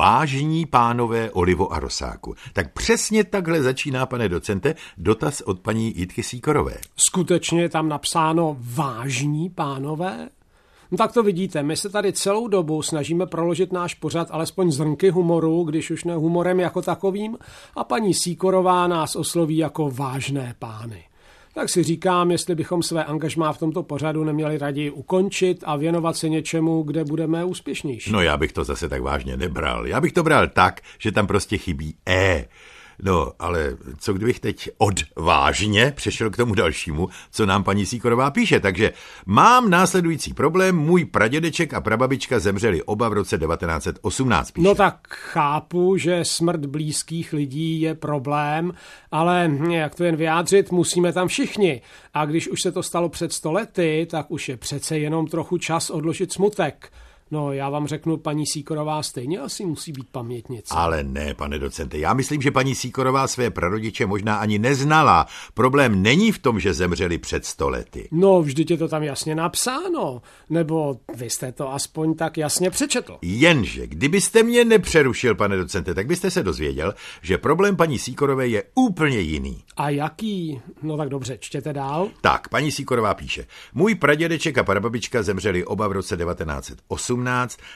vážní pánové Olivo a Rosáku. Tak přesně takhle začíná, pane docente, dotaz od paní Jitky Síkorové. Skutečně je tam napsáno vážní pánové? No tak to vidíte, my se tady celou dobu snažíme proložit náš pořad alespoň zrnky humoru, když už ne humorem jako takovým, a paní Síkorová nás osloví jako vážné pány. Tak si říkám, jestli bychom své angažmá v tomto pořadu neměli raději ukončit a věnovat se něčemu, kde budeme úspěšnější. No já bych to zase tak vážně nebral. Já bych to bral tak, že tam prostě chybí E. No, ale co kdybych teď odvážně přešel k tomu dalšímu, co nám paní Síkorová píše. Takže mám následující problém. Můj pradědeček a prababička zemřeli oba v roce 1918. Píše. No tak chápu, že smrt blízkých lidí je problém, ale jak to jen vyjádřit, musíme tam všichni. A když už se to stalo před stolety, tak už je přece jenom trochu čas odložit smutek. No, já vám řeknu, paní Síkorová stejně asi musí být pamětnice. Ale ne, pane docente, já myslím, že paní Síkorová své prarodiče možná ani neznala. Problém není v tom, že zemřeli před stolety. No, vždyť je to tam jasně napsáno. Nebo vy jste to aspoň tak jasně přečetl. Jenže, kdybyste mě nepřerušil, pane docente, tak byste se dozvěděl, že problém paní Síkorové je úplně jiný. A jaký? No tak dobře, čtěte dál. Tak, paní Síkorová píše. Můj pradědeček a prababička zemřeli oba v roce 1908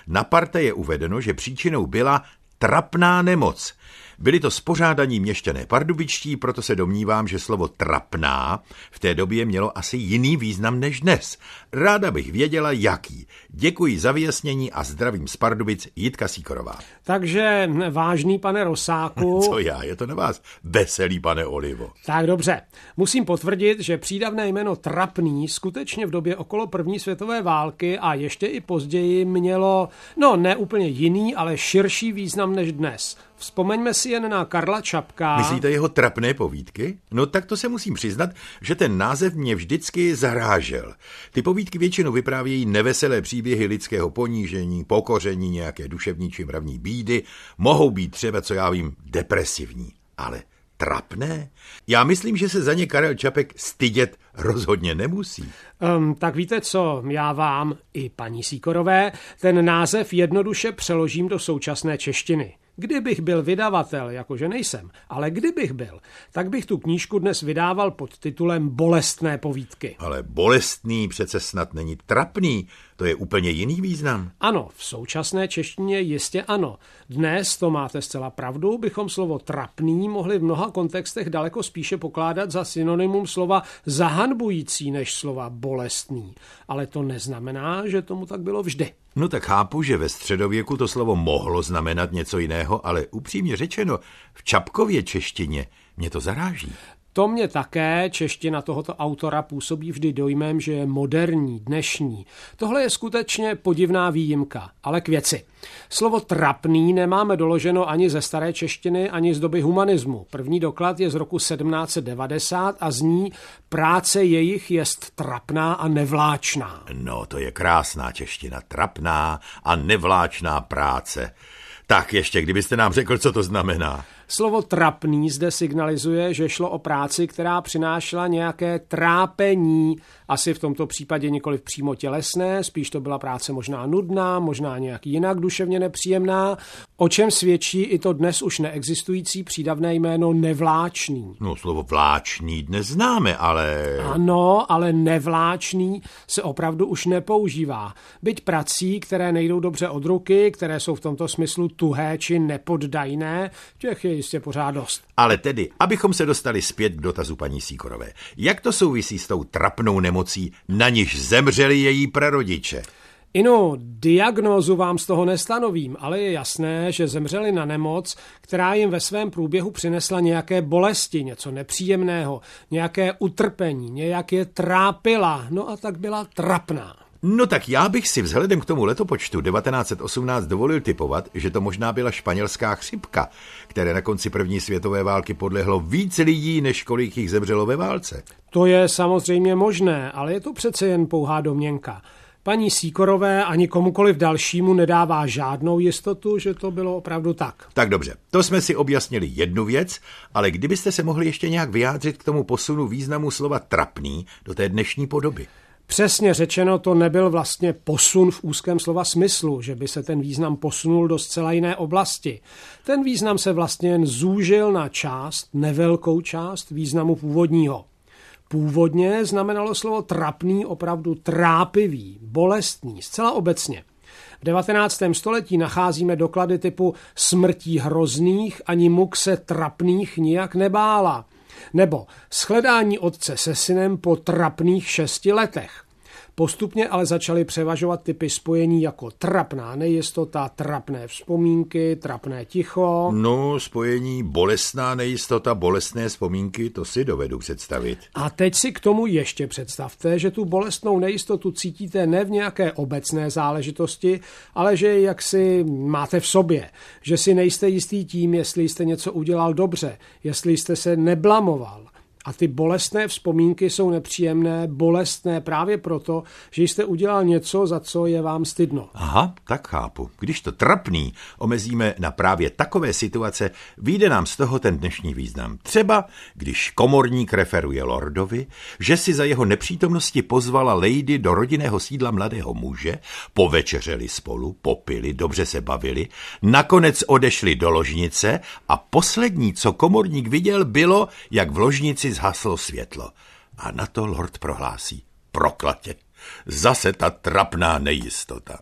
na parte je uvedeno, že příčinou byla trapná nemoc. Byli to spořádaní měšťané pardubičtí, proto se domnívám, že slovo trapná v té době mělo asi jiný význam než dnes. Ráda bych věděla, jaký. Děkuji za vyjasnění a zdravím z Pardubic Jitka Síkorová. Takže, vážný pane Rosáku... Co já, je to na vás, veselý pane Olivo. Tak dobře. Musím potvrdit, že přídavné jméno trapný skutečně v době okolo první světové války a ještě i později mělo, no ne úplně jiný, ale širší význam než dnes. Vzpomeňme si jen na Karla Čapka. Myslíte jeho trapné povídky? No tak to se musím přiznat, že ten název mě vždycky zarážel. Ty povídky většinou vyprávějí neveselé příběhy lidského ponížení, pokoření, nějaké duševní či mravní bídy, mohou být třeba, co já vím, depresivní. Ale trapné? Já myslím, že se za ně Karel Čapek stydět rozhodně nemusí. Um, tak víte co, já vám i paní Síkorové ten název jednoduše přeložím do současné češtiny. Kdybych byl vydavatel, jakože nejsem, ale kdybych byl, tak bych tu knížku dnes vydával pod titulem Bolestné povídky. Ale bolestný přece snad není trapný, to je úplně jiný význam. Ano, v současné češtině jistě ano. Dnes, to máte zcela pravdu, bychom slovo trapný mohli v mnoha kontextech daleko spíše pokládat za synonymum slova zahanbující než slova bolestný. Ale to neznamená, že tomu tak bylo vždy. No tak chápu, že ve středověku to slovo mohlo znamenat něco jiného, ale upřímně řečeno, v Čapkově češtině mě to zaráží. To mě také čeština tohoto autora působí vždy dojmem, že je moderní, dnešní. Tohle je skutečně podivná výjimka, ale k věci. Slovo trapný nemáme doloženo ani ze staré češtiny, ani z doby humanismu. První doklad je z roku 1790 a zní práce jejich jest trapná a nevláčná. No, to je krásná čeština. Trapná a nevláčná práce. Tak ještě, kdybyste nám řekl, co to znamená. Slovo trapný zde signalizuje, že šlo o práci, která přinášela nějaké trápení, asi v tomto případě nikoli přímo tělesné, spíš to byla práce možná nudná, možná nějak jinak duševně nepříjemná, o čem svědčí i to dnes už neexistující přídavné jméno nevláčný. No, slovo vláčný dnes známe, ale... Ano, ale nevláčný se opravdu už nepoužívá. Byť prací, které nejdou dobře od ruky, které jsou v tomto smyslu tuhé či nepoddajné, těch je jistě pořád dost. Ale tedy, abychom se dostali zpět k dotazu paní Síkorové. Jak to souvisí s tou trapnou nemocí, na niž zemřeli její prarodiče? Inu, diagnózu vám z toho nestanovím, ale je jasné, že zemřeli na nemoc, která jim ve svém průběhu přinesla nějaké bolesti, něco nepříjemného, nějaké utrpení, nějak je trápila, no a tak byla trapná. No tak já bych si vzhledem k tomu letopočtu 1918 dovolil typovat, že to možná byla španělská chřipka, které na konci první světové války podlehlo víc lidí, než kolik jich zemřelo ve válce. To je samozřejmě možné, ale je to přece jen pouhá domněnka. Paní Síkorové ani komukoliv dalšímu nedává žádnou jistotu, že to bylo opravdu tak. Tak dobře, to jsme si objasnili jednu věc, ale kdybyste se mohli ještě nějak vyjádřit k tomu posunu významu slova trapný do té dnešní podoby. Přesně řečeno, to nebyl vlastně posun v úzkém slova smyslu, že by se ten význam posunul do zcela jiné oblasti. Ten význam se vlastně jen zúžil na část, nevelkou část významu původního. Původně znamenalo slovo trapný opravdu trápivý, bolestný, zcela obecně. V 19. století nacházíme doklady typu smrtí hrozných ani muk se trapných nijak nebála. Nebo shledání otce se synem po trapných šesti letech. Postupně ale začaly převažovat typy spojení jako trapná nejistota, trapné vzpomínky, trapné ticho. No, spojení bolestná nejistota, bolestné vzpomínky, to si dovedu představit. A teď si k tomu ještě představte, že tu bolestnou nejistotu cítíte ne v nějaké obecné záležitosti, ale že jak si máte v sobě, že si nejste jistý tím, jestli jste něco udělal dobře, jestli jste se neblamoval, a ty bolestné vzpomínky jsou nepříjemné, bolestné právě proto, že jste udělal něco, za co je vám stydno. Aha, tak chápu. Když to trapný omezíme na právě takové situace, vyjde nám z toho ten dnešní význam. Třeba, když komorník referuje lordovi, že si za jeho nepřítomnosti pozvala lady do rodinného sídla mladého muže, povečeřeli spolu, popili, dobře se bavili, nakonec odešli do ložnice a poslední, co komorník viděl, bylo, jak v ložnici zhaslo světlo. A na to lord prohlásí. Proklatě. Zase ta trapná nejistota.